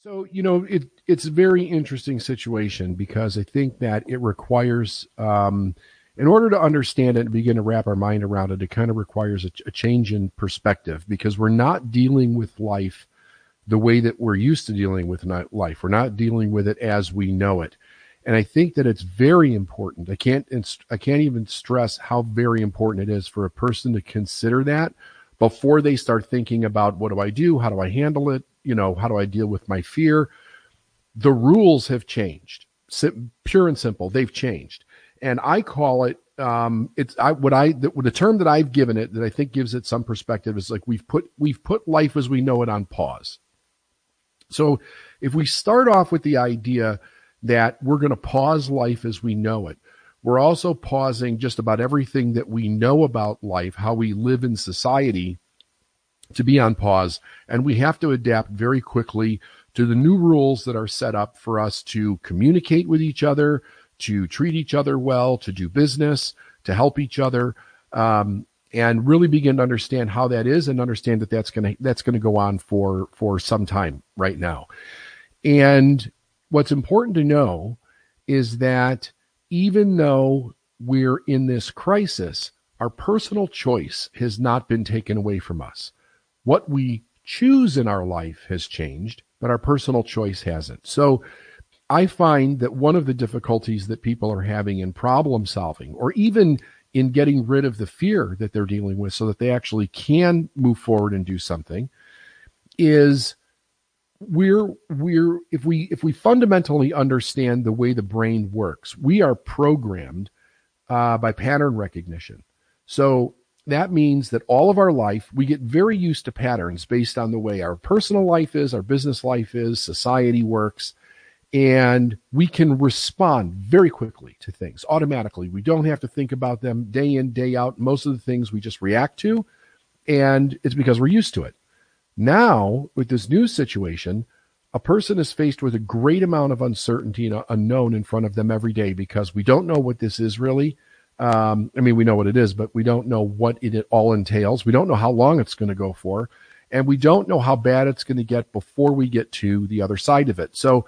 So, you know, it, it's a very interesting situation because I think that it requires, um, in order to understand it and begin to wrap our mind around it, it kind of requires a, a change in perspective because we're not dealing with life the way that we're used to dealing with life. We're not dealing with it as we know it. And I think that it's very important. I can't, I can't even stress how very important it is for a person to consider that before they start thinking about what do I do? How do I handle it? You know, how do I deal with my fear? The rules have changed. Sim- pure and simple, they've changed. And I call it, um, it's I, what I, the, the term that I've given it that I think gives it some perspective is like we've put, we've put life as we know it on pause. So if we start off with the idea that we're going to pause life as we know it, we're also pausing just about everything that we know about life, how we live in society to be on pause. And we have to adapt very quickly to the new rules that are set up for us to communicate with each other, to treat each other well, to do business, to help each other. Um, and really begin to understand how that is and understand that that's going to that's going to go on for for some time right now and what's important to know is that even though we're in this crisis, our personal choice has not been taken away from us. What we choose in our life has changed, but our personal choice hasn't. So I find that one of the difficulties that people are having in problem solving or even in getting rid of the fear that they're dealing with so that they actually can move forward and do something is we're we're if we if we fundamentally understand the way the brain works, we are programmed uh, by pattern recognition. So that means that all of our life we get very used to patterns based on the way our personal life is, our business life is, society works, and we can respond very quickly to things automatically. We don't have to think about them day in day out. Most of the things we just react to, and it's because we're used to it. Now, with this new situation, a person is faced with a great amount of uncertainty and unknown in front of them every day because we don't know what this is really. Um, I mean, we know what it is, but we don't know what it all entails. We don't know how long it's going to go for, and we don't know how bad it's going to get before we get to the other side of it. So,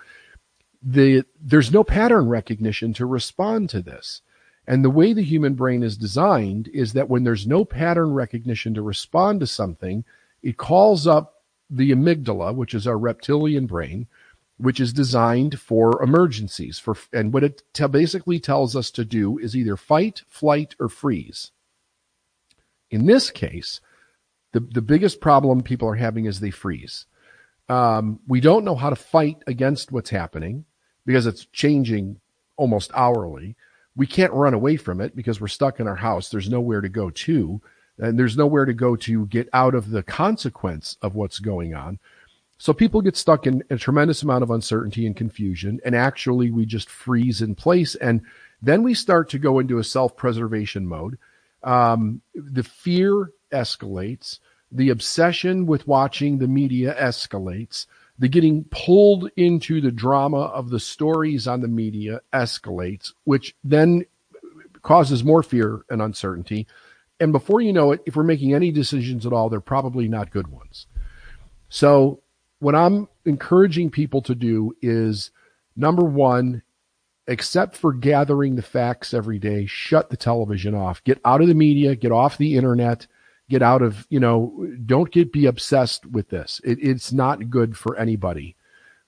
the there's no pattern recognition to respond to this. And the way the human brain is designed is that when there's no pattern recognition to respond to something, it calls up the amygdala, which is our reptilian brain, which is designed for emergencies. For and what it te- basically tells us to do is either fight, flight, or freeze. In this case, the the biggest problem people are having is they freeze. Um, we don't know how to fight against what's happening because it's changing almost hourly. We can't run away from it because we're stuck in our house. There's nowhere to go to and there's nowhere to go to get out of the consequence of what's going on. So people get stuck in a tremendous amount of uncertainty and confusion. And actually, we just freeze in place. And then we start to go into a self preservation mode. Um, the fear escalates. The obsession with watching the media escalates. The getting pulled into the drama of the stories on the media escalates, which then causes more fear and uncertainty. And before you know it, if we're making any decisions at all, they're probably not good ones. So, what I'm encouraging people to do is number one, except for gathering the facts every day, shut the television off, get out of the media, get off the internet, get out of, you know, don't get be obsessed with this. It, it's not good for anybody.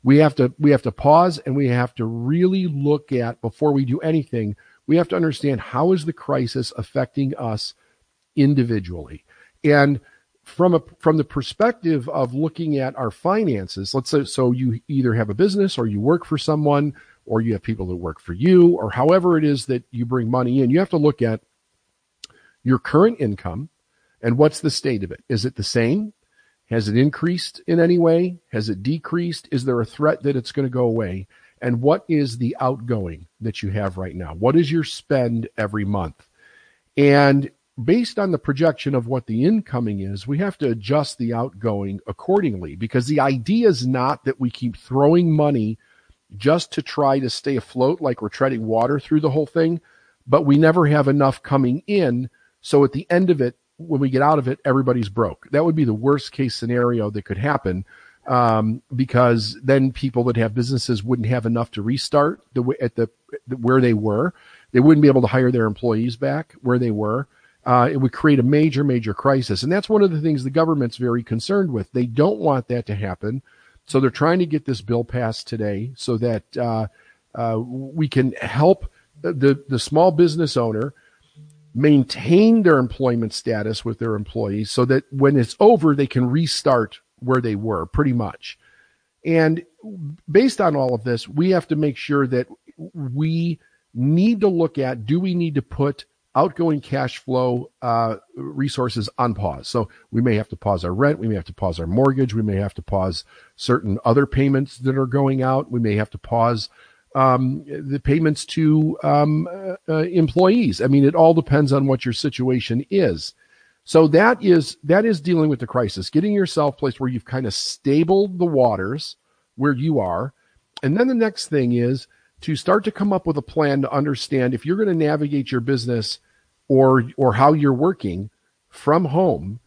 We have to we have to pause and we have to really look at before we do anything. We have to understand how is the crisis affecting us individually. And from a from the perspective of looking at our finances, let's say so you either have a business or you work for someone or you have people that work for you or however it is that you bring money in, you have to look at your current income and what's the state of it? Is it the same? Has it increased in any way? Has it decreased? Is there a threat that it's going to go away? And what is the outgoing that you have right now? What is your spend every month? And based on the projection of what the incoming is, we have to adjust the outgoing accordingly because the idea is not that we keep throwing money just to try to stay afloat like we're treading water through the whole thing, but we never have enough coming in. So at the end of it, when we get out of it, everybody's broke. That would be the worst case scenario that could happen. um, because then people that have businesses wouldn't have enough to restart the at the where they were. They wouldn't be able to hire their employees back where they were. Uh, it would create a major, major crisis, and that's one of the things the government's very concerned with. They don't want that to happen, so they're trying to get this bill passed today so that uh, uh, we can help the the small business owner maintain their employment status with their employees so that when it's over, they can restart where they were pretty much. And based on all of this, we have to make sure that we need to look at do we need to put outgoing cash flow uh, resources on pause. So we may have to pause our rent, we may have to pause our mortgage, we may have to pause certain other payments that are going out, we may have to pause um, the payments to um, uh, uh, employees. I mean, it all depends on what your situation is. So that is that is dealing with the crisis, getting yourself placed where you've kind of stabled the waters where you are, and then the next thing is to start to come up with a plan to understand if you're going to navigate your business or or how you're working from home,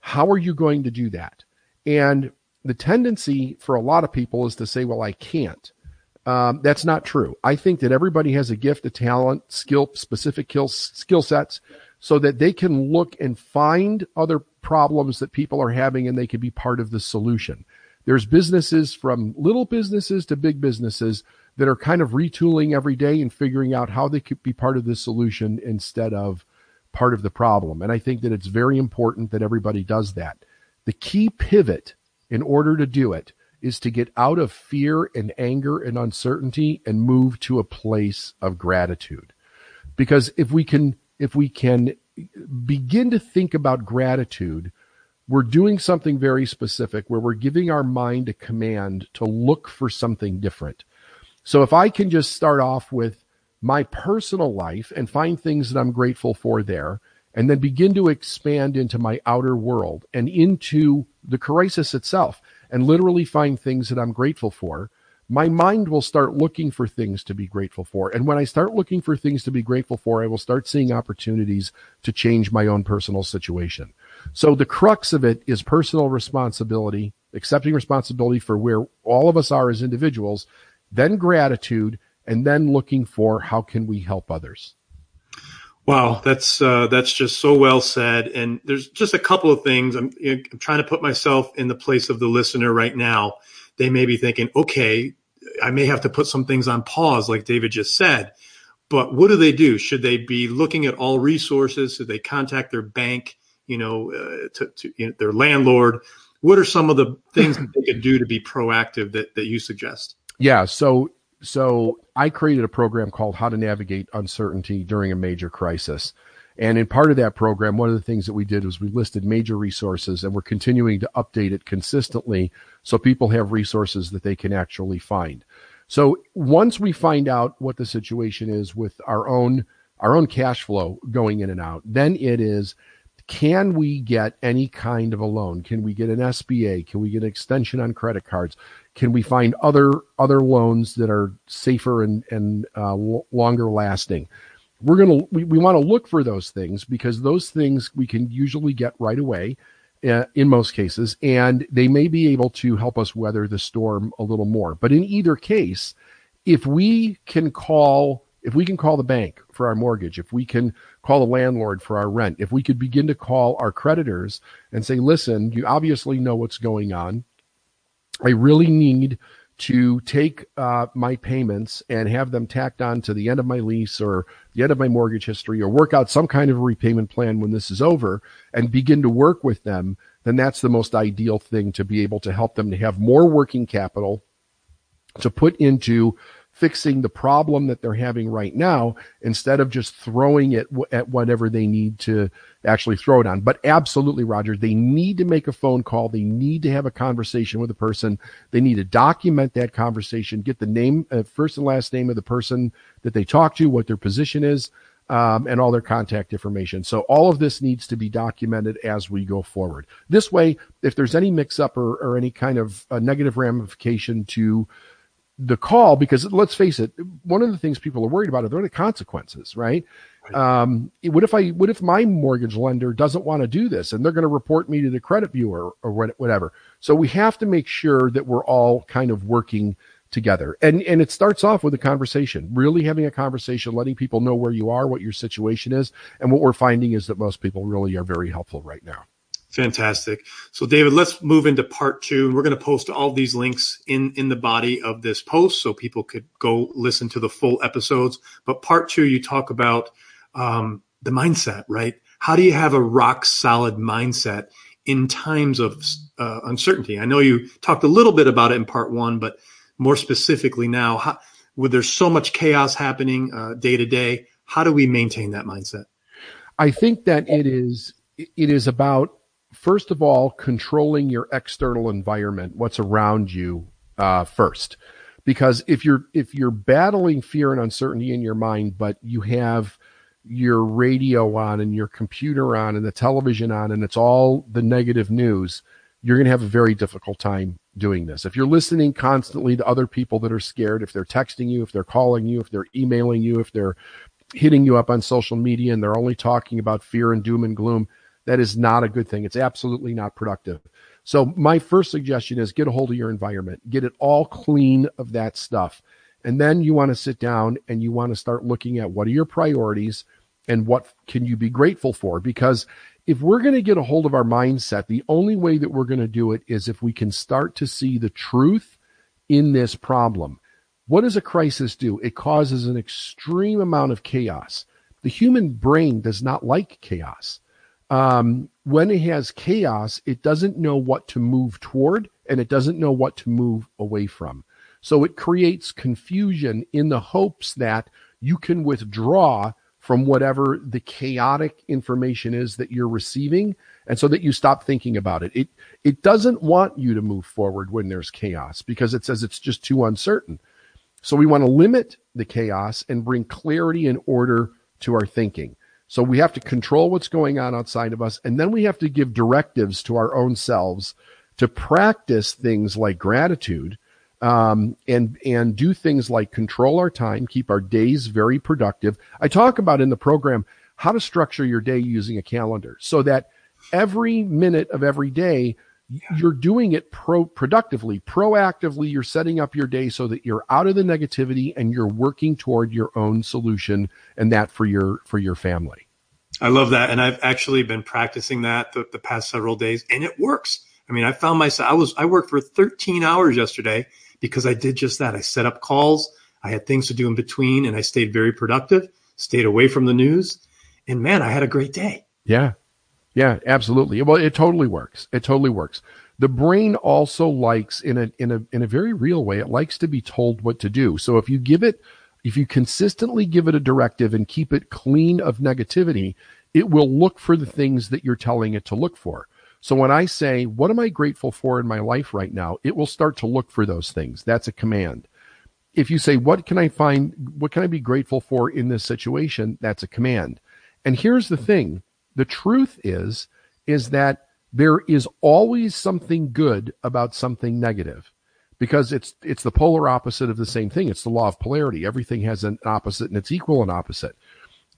how are you going to do that? And the tendency for a lot of people is to say, "Well, I can't." Um, that's not true. I think that everybody has a gift, a talent, skill, specific skill, skill sets so that they can look and find other problems that people are having and they can be part of the solution. There's businesses from little businesses to big businesses that are kind of retooling every day and figuring out how they could be part of the solution instead of part of the problem. And I think that it's very important that everybody does that. The key pivot in order to do it is to get out of fear and anger and uncertainty and move to a place of gratitude. Because if we can, if we can begin to think about gratitude, we're doing something very specific where we're giving our mind a command to look for something different. So if I can just start off with my personal life and find things that I'm grateful for there, and then begin to expand into my outer world and into the crisis itself and literally find things that I'm grateful for, my mind will start looking for things to be grateful for. And when I start looking for things to be grateful for, I will start seeing opportunities to change my own personal situation. So the crux of it is personal responsibility, accepting responsibility for where all of us are as individuals, then gratitude, and then looking for how can we help others. Wow, that's uh, that's just so well said. And there's just a couple of things. I'm, I'm trying to put myself in the place of the listener right now. They may be thinking, okay, I may have to put some things on pause, like David just said. But what do they do? Should they be looking at all resources? Should they contact their bank? You know, uh, to, to you know, their landlord. What are some of the things that they could do to be proactive that that you suggest? Yeah. So so I created a program called How to Navigate Uncertainty During a Major Crisis. And in part of that program, one of the things that we did was we listed major resources and we're continuing to update it consistently so people have resources that they can actually find. So once we find out what the situation is with our own our own cash flow going in and out, then it is can we get any kind of a loan? Can we get an SBA? Can we get an extension on credit cards? Can we find other other loans that are safer and and uh, longer lasting? We're gonna we, we want to look for those things because those things we can usually get right away. Uh, in most cases, and they may be able to help us weather the storm a little more. But in either case, if we can call if we can call the bank for our mortgage, if we can call the landlord for our rent, if we could begin to call our creditors and say, listen, you obviously know what's going on. I really need to take uh, my payments and have them tacked on to the end of my lease or the end of my mortgage history or work out some kind of repayment plan when this is over and begin to work with them, then that's the most ideal thing to be able to help them to have more working capital to put into fixing the problem that they're having right now instead of just throwing it w- at whatever they need to actually throw it on. But absolutely, Roger, they need to make a phone call. They need to have a conversation with a person. They need to document that conversation, get the name, uh, first and last name of the person that they talk to, what their position is. Um, and all their contact information. So all of this needs to be documented as we go forward. This way, if there's any mix up or, or any kind of negative ramification to the call because let's face it, one of the things people are worried about are the consequences, right? Um, what if I, what if my mortgage lender doesn't want to do this and they're going to report me to the credit bureau or whatever? So we have to make sure that we're all kind of working together. And, and it starts off with a conversation, really having a conversation, letting people know where you are, what your situation is. And what we're finding is that most people really are very helpful right now. Fantastic. So, David, let's move into part two. We're going to post all these links in, in the body of this post so people could go listen to the full episodes. But part two, you talk about um, the mindset, right? How do you have a rock solid mindset in times of uh, uncertainty? I know you talked a little bit about it in part one, but more specifically now, how, with there's so much chaos happening uh, day to day, how do we maintain that mindset? I think that it is it is about first of all, controlling your external environment, what's around you uh, first. Because if you're if you're battling fear and uncertainty in your mind, but you have your radio on and your computer on and the television on and it's all the negative news, you're going to have a very difficult time doing this. If you're listening constantly to other people that are scared, if they're texting you, if they're calling you, if they're emailing you, if they're hitting you up on social media and they're only talking about fear and doom and gloom, that is not a good thing. It's absolutely not productive. So my first suggestion is get a hold of your environment, get it all clean of that stuff. And then you want to sit down and you want to start looking at what are your priorities and what can you be grateful for? Because if we're going to get a hold of our mindset, the only way that we're going to do it is if we can start to see the truth in this problem. What does a crisis do? It causes an extreme amount of chaos. The human brain does not like chaos um, when it has chaos, it doesn't know what to move toward and it doesn't know what to move away from. So it creates confusion in the hopes that you can withdraw from whatever the chaotic information is that you're receiving and so that you stop thinking about it. It it doesn't want you to move forward when there's chaos because it says it's just too uncertain. So we want to limit the chaos and bring clarity and order to our thinking. So we have to control what's going on outside of us. And then we have to give directives to our own selves to practice things like gratitude um, and and do things like control our time, keep our days very productive. I talk about in the program how to structure your day using a calendar so that every minute of every day you're doing it pro productively, proactively. You're setting up your day so that you're out of the negativity and you're working toward your own solution and that for your for your family. I love that, and I've actually been practicing that the, the past several days, and it works. I mean, I found myself I was I worked for 13 hours yesterday because I did just that. I set up calls, I had things to do in between, and I stayed very productive. Stayed away from the news, and man, I had a great day. Yeah, yeah, absolutely. Well, it totally works. It totally works. The brain also likes in a in a in a very real way, it likes to be told what to do. So if you give it if you consistently give it a directive and keep it clean of negativity, it will look for the things that you're telling it to look for. So when I say, what am I grateful for in my life right now? It will start to look for those things. That's a command. If you say, what can I find? What can I be grateful for in this situation? That's a command. And here's the thing the truth is, is that there is always something good about something negative because it's it's the polar opposite of the same thing. It's the law of polarity. Everything has an opposite and it's equal and opposite.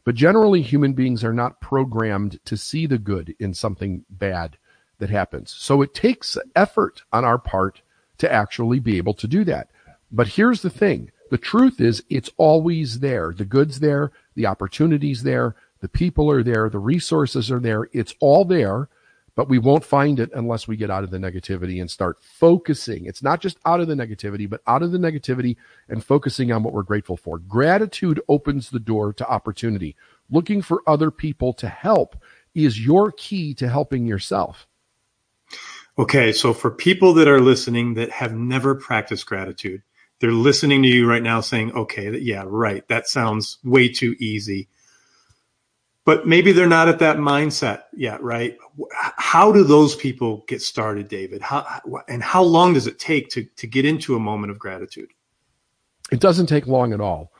But generally human beings are not programmed to see the good in something bad that happens. So it takes effort on our part to actually be able to do that. But here's the thing. The truth is it's always there. The good's there, the opportunities there, the people are there. The resources are there. It's all there, but we won't find it unless we get out of the negativity and start focusing. It's not just out of the negativity, but out of the negativity and focusing on what we're grateful for. Gratitude opens the door to opportunity. Looking for other people to help is your key to helping yourself. Okay, so for people that are listening that have never practiced gratitude, they're listening to you right now saying, okay, yeah, right, that sounds way too easy but maybe they're not at that mindset yet, right? How do those people get started, David? How, and how long does it take to, to get into a moment of gratitude? It doesn't take long at all.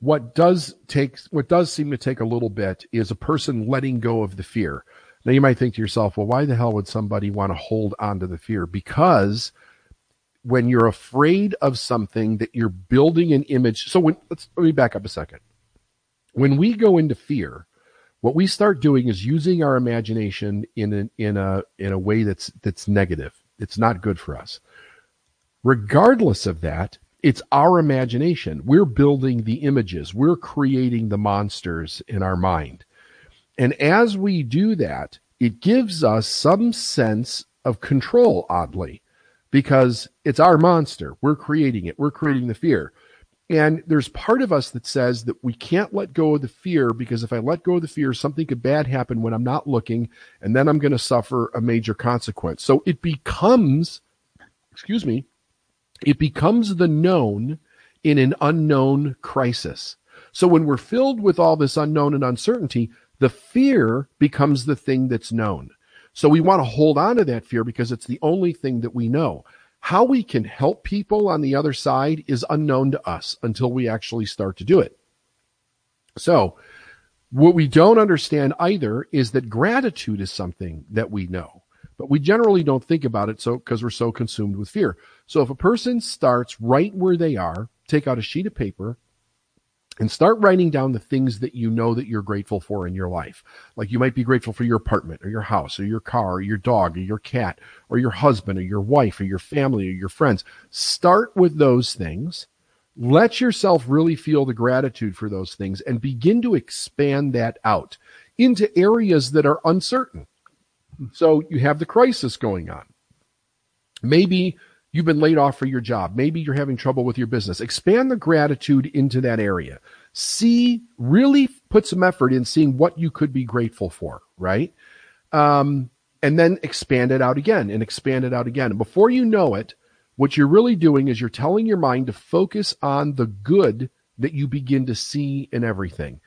What does take, what does seem to take a little bit is a person letting go of the fear. Now you might think to yourself, well, why the hell would somebody want to hold on to the fear? Because when you're afraid of something that you're building an image. So when let's let me back up a second. When we go into fear, what we start doing is using our imagination in a, in a in a way that's that's negative. It's not good for us. Regardless of that, it's our imagination. We're building the images. We're creating the monsters in our mind. And as we do that, it gives us some sense of control, oddly, because it's our monster. We're creating it. We're creating the fear. And there's part of us that says that we can't let go of the fear because if I let go of the fear, something could bad happen when I'm not looking, and then I'm going to suffer a major consequence. So it becomes, excuse me, it becomes the known in an unknown crisis. So when we're filled with all this unknown and uncertainty, the fear becomes the thing that's known. So we want to hold on to that fear because it's the only thing that we know. How we can help people on the other side is unknown to us until we actually start to do it. So, what we don't understand either is that gratitude is something that we know, but we generally don't think about it so because we're so consumed with fear. So if a person starts right where they are, take out a sheet of paper and start writing down the things that you know that you're grateful for in your life. Like you might be grateful for your apartment or your house or your car or your dog or your cat or your husband or your wife or your family or your friends. Start with those things. Let yourself really feel the gratitude for those things and begin to expand that out into areas that are uncertain. So you have the crisis going on. Maybe You've been laid off for your job. Maybe you're having trouble with your business. Expand the gratitude into that area. See, really put some effort in seeing what you could be grateful for, right? Um, and then expand it out again and expand it out again. And before you know it, what you're really doing is you're telling your mind to focus on the good that you begin to see in everything.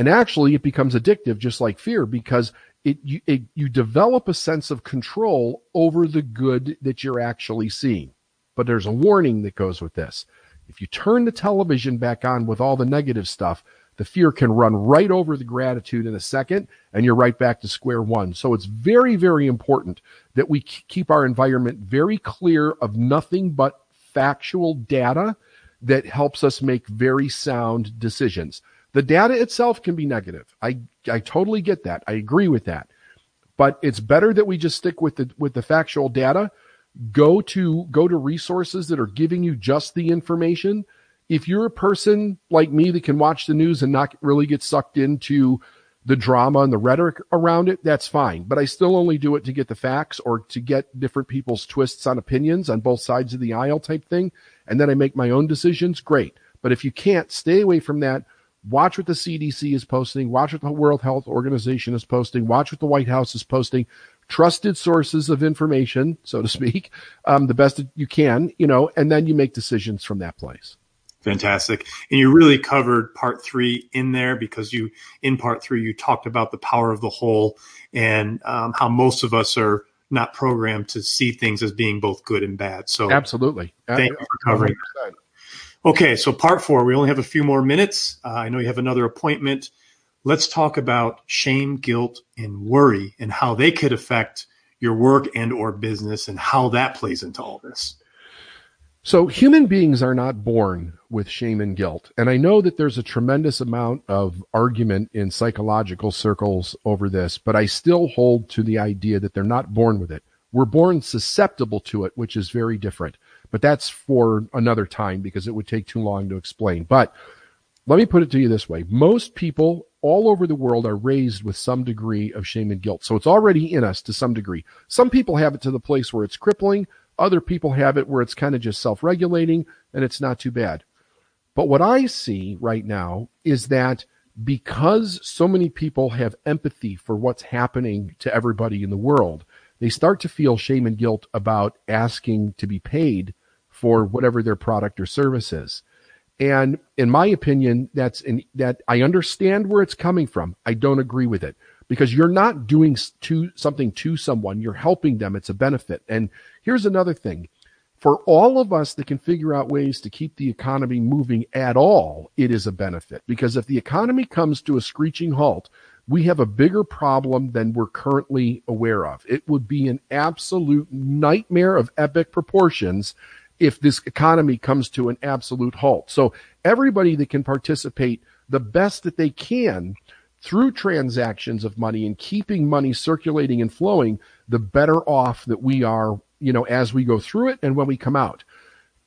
And actually, it becomes addictive, just like fear, because it you, it, you develop a sense of control over the good that you're actually seeing. But there's a warning that goes with this. If you turn the television back on with all the negative stuff, the fear can run right over the gratitude in a second and you're right back to square one. So it's very, very important that we keep our environment very clear of nothing but factual data that helps us make very sound decisions. The data itself can be negative. I, I totally get that. I agree with that. But it's better that we just stick with the with the factual data. Go to go to resources that are giving you just the information. If you're a person like me that can watch the news and not really get sucked into the drama and the rhetoric around it, that's fine. But I still only do it to get the facts or to get different people's twists on opinions on both sides of the aisle type thing. And then I make my own decisions. Great. But if you can't, stay away from that Watch what the CDC is posting. Watch what the World Health Organization is posting. Watch what the White House is posting. Trusted sources of information, so to speak, um, the best you can, you know, and then you make decisions from that place. Fantastic. And you really covered part three in there because you, in part three, you talked about the power of the whole and um, how most of us are not programmed to see things as being both good and bad. So absolutely. Thank you for covering. 100%. Okay, so part four, we only have a few more minutes. Uh, I know you have another appointment. Let's talk about shame, guilt, and worry and how they could affect your work and or business and how that plays into all this. So human beings are not born with shame and guilt. And I know that there's a tremendous amount of argument in psychological circles over this, but I still hold to the idea that they're not born with it. We're born susceptible to it, which is very different. But that's for another time because it would take too long to explain. But let me put it to you this way. Most people all over the world are raised with some degree of shame and guilt. So it's already in us to some degree. Some people have it to the place where it's crippling. Other people have it where it's kind of just self regulating and it's not too bad. But what I see right now is that because so many people have empathy for what's happening to everybody in the world, they start to feel shame and guilt about asking to be paid for whatever their product or service is. And in my opinion, that's in that I understand where it's coming from. I don't agree with it because you're not doing to something to someone. You're helping them. It's a benefit. And here's another thing. For all of us that can figure out ways to keep the economy moving at all, it is a benefit because if the economy comes to a screeching halt, we have a bigger problem than we're currently aware of. It would be an absolute nightmare of epic proportions if this economy comes to an absolute halt. So everybody that can participate the best that they can through transactions of money and keeping money circulating and flowing, the better off that we are, you know, as we go through it and when we come out.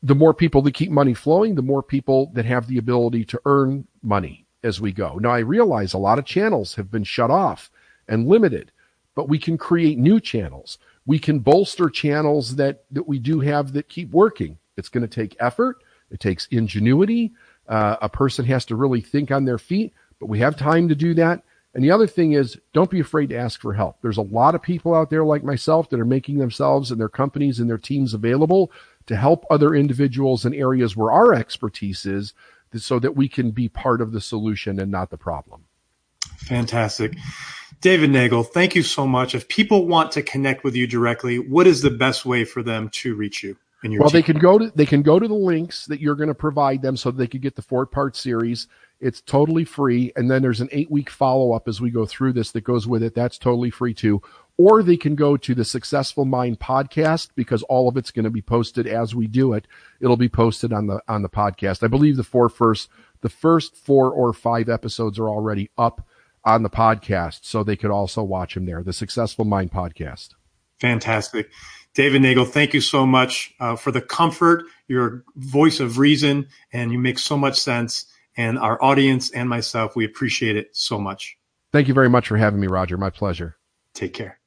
The more people that keep money flowing, the more people that have the ability to earn money as we go. Now, I realize a lot of channels have been shut off and limited, but we can create new channels. We can bolster channels that, that we do have that keep working. It's going to take effort. It takes ingenuity. Uh, a person has to really think on their feet, but we have time to do that. And the other thing is, don't be afraid to ask for help. There's a lot of people out there like myself that are making themselves and their companies and their teams available to help other individuals in areas where our expertise is so that we can be part of the solution and not the problem. Fantastic. David Neagle, thank you so much. If people want to connect with you directly, what is the best way for them to reach you? well, team? they can go to they can go to the links that you're going to provide them so they could get the four part series. It's totally free, and then there's an eight week follow up as we go through this that goes with it. That's totally free too. Or they can go to the Successful Mind podcast because all of it's going to be posted as we do it. It'll be posted on the on the podcast. I believe the four first the first four or five episodes are already up on the podcast, so they could also watch him there. The Successful Mind podcast. Fantastic. David Neagle, thank you so much uh, for the comfort, your voice of reason, and you make so much sense. And our audience and myself, we appreciate it so much. Thank you very much for having me, Roger. My pleasure. Take care.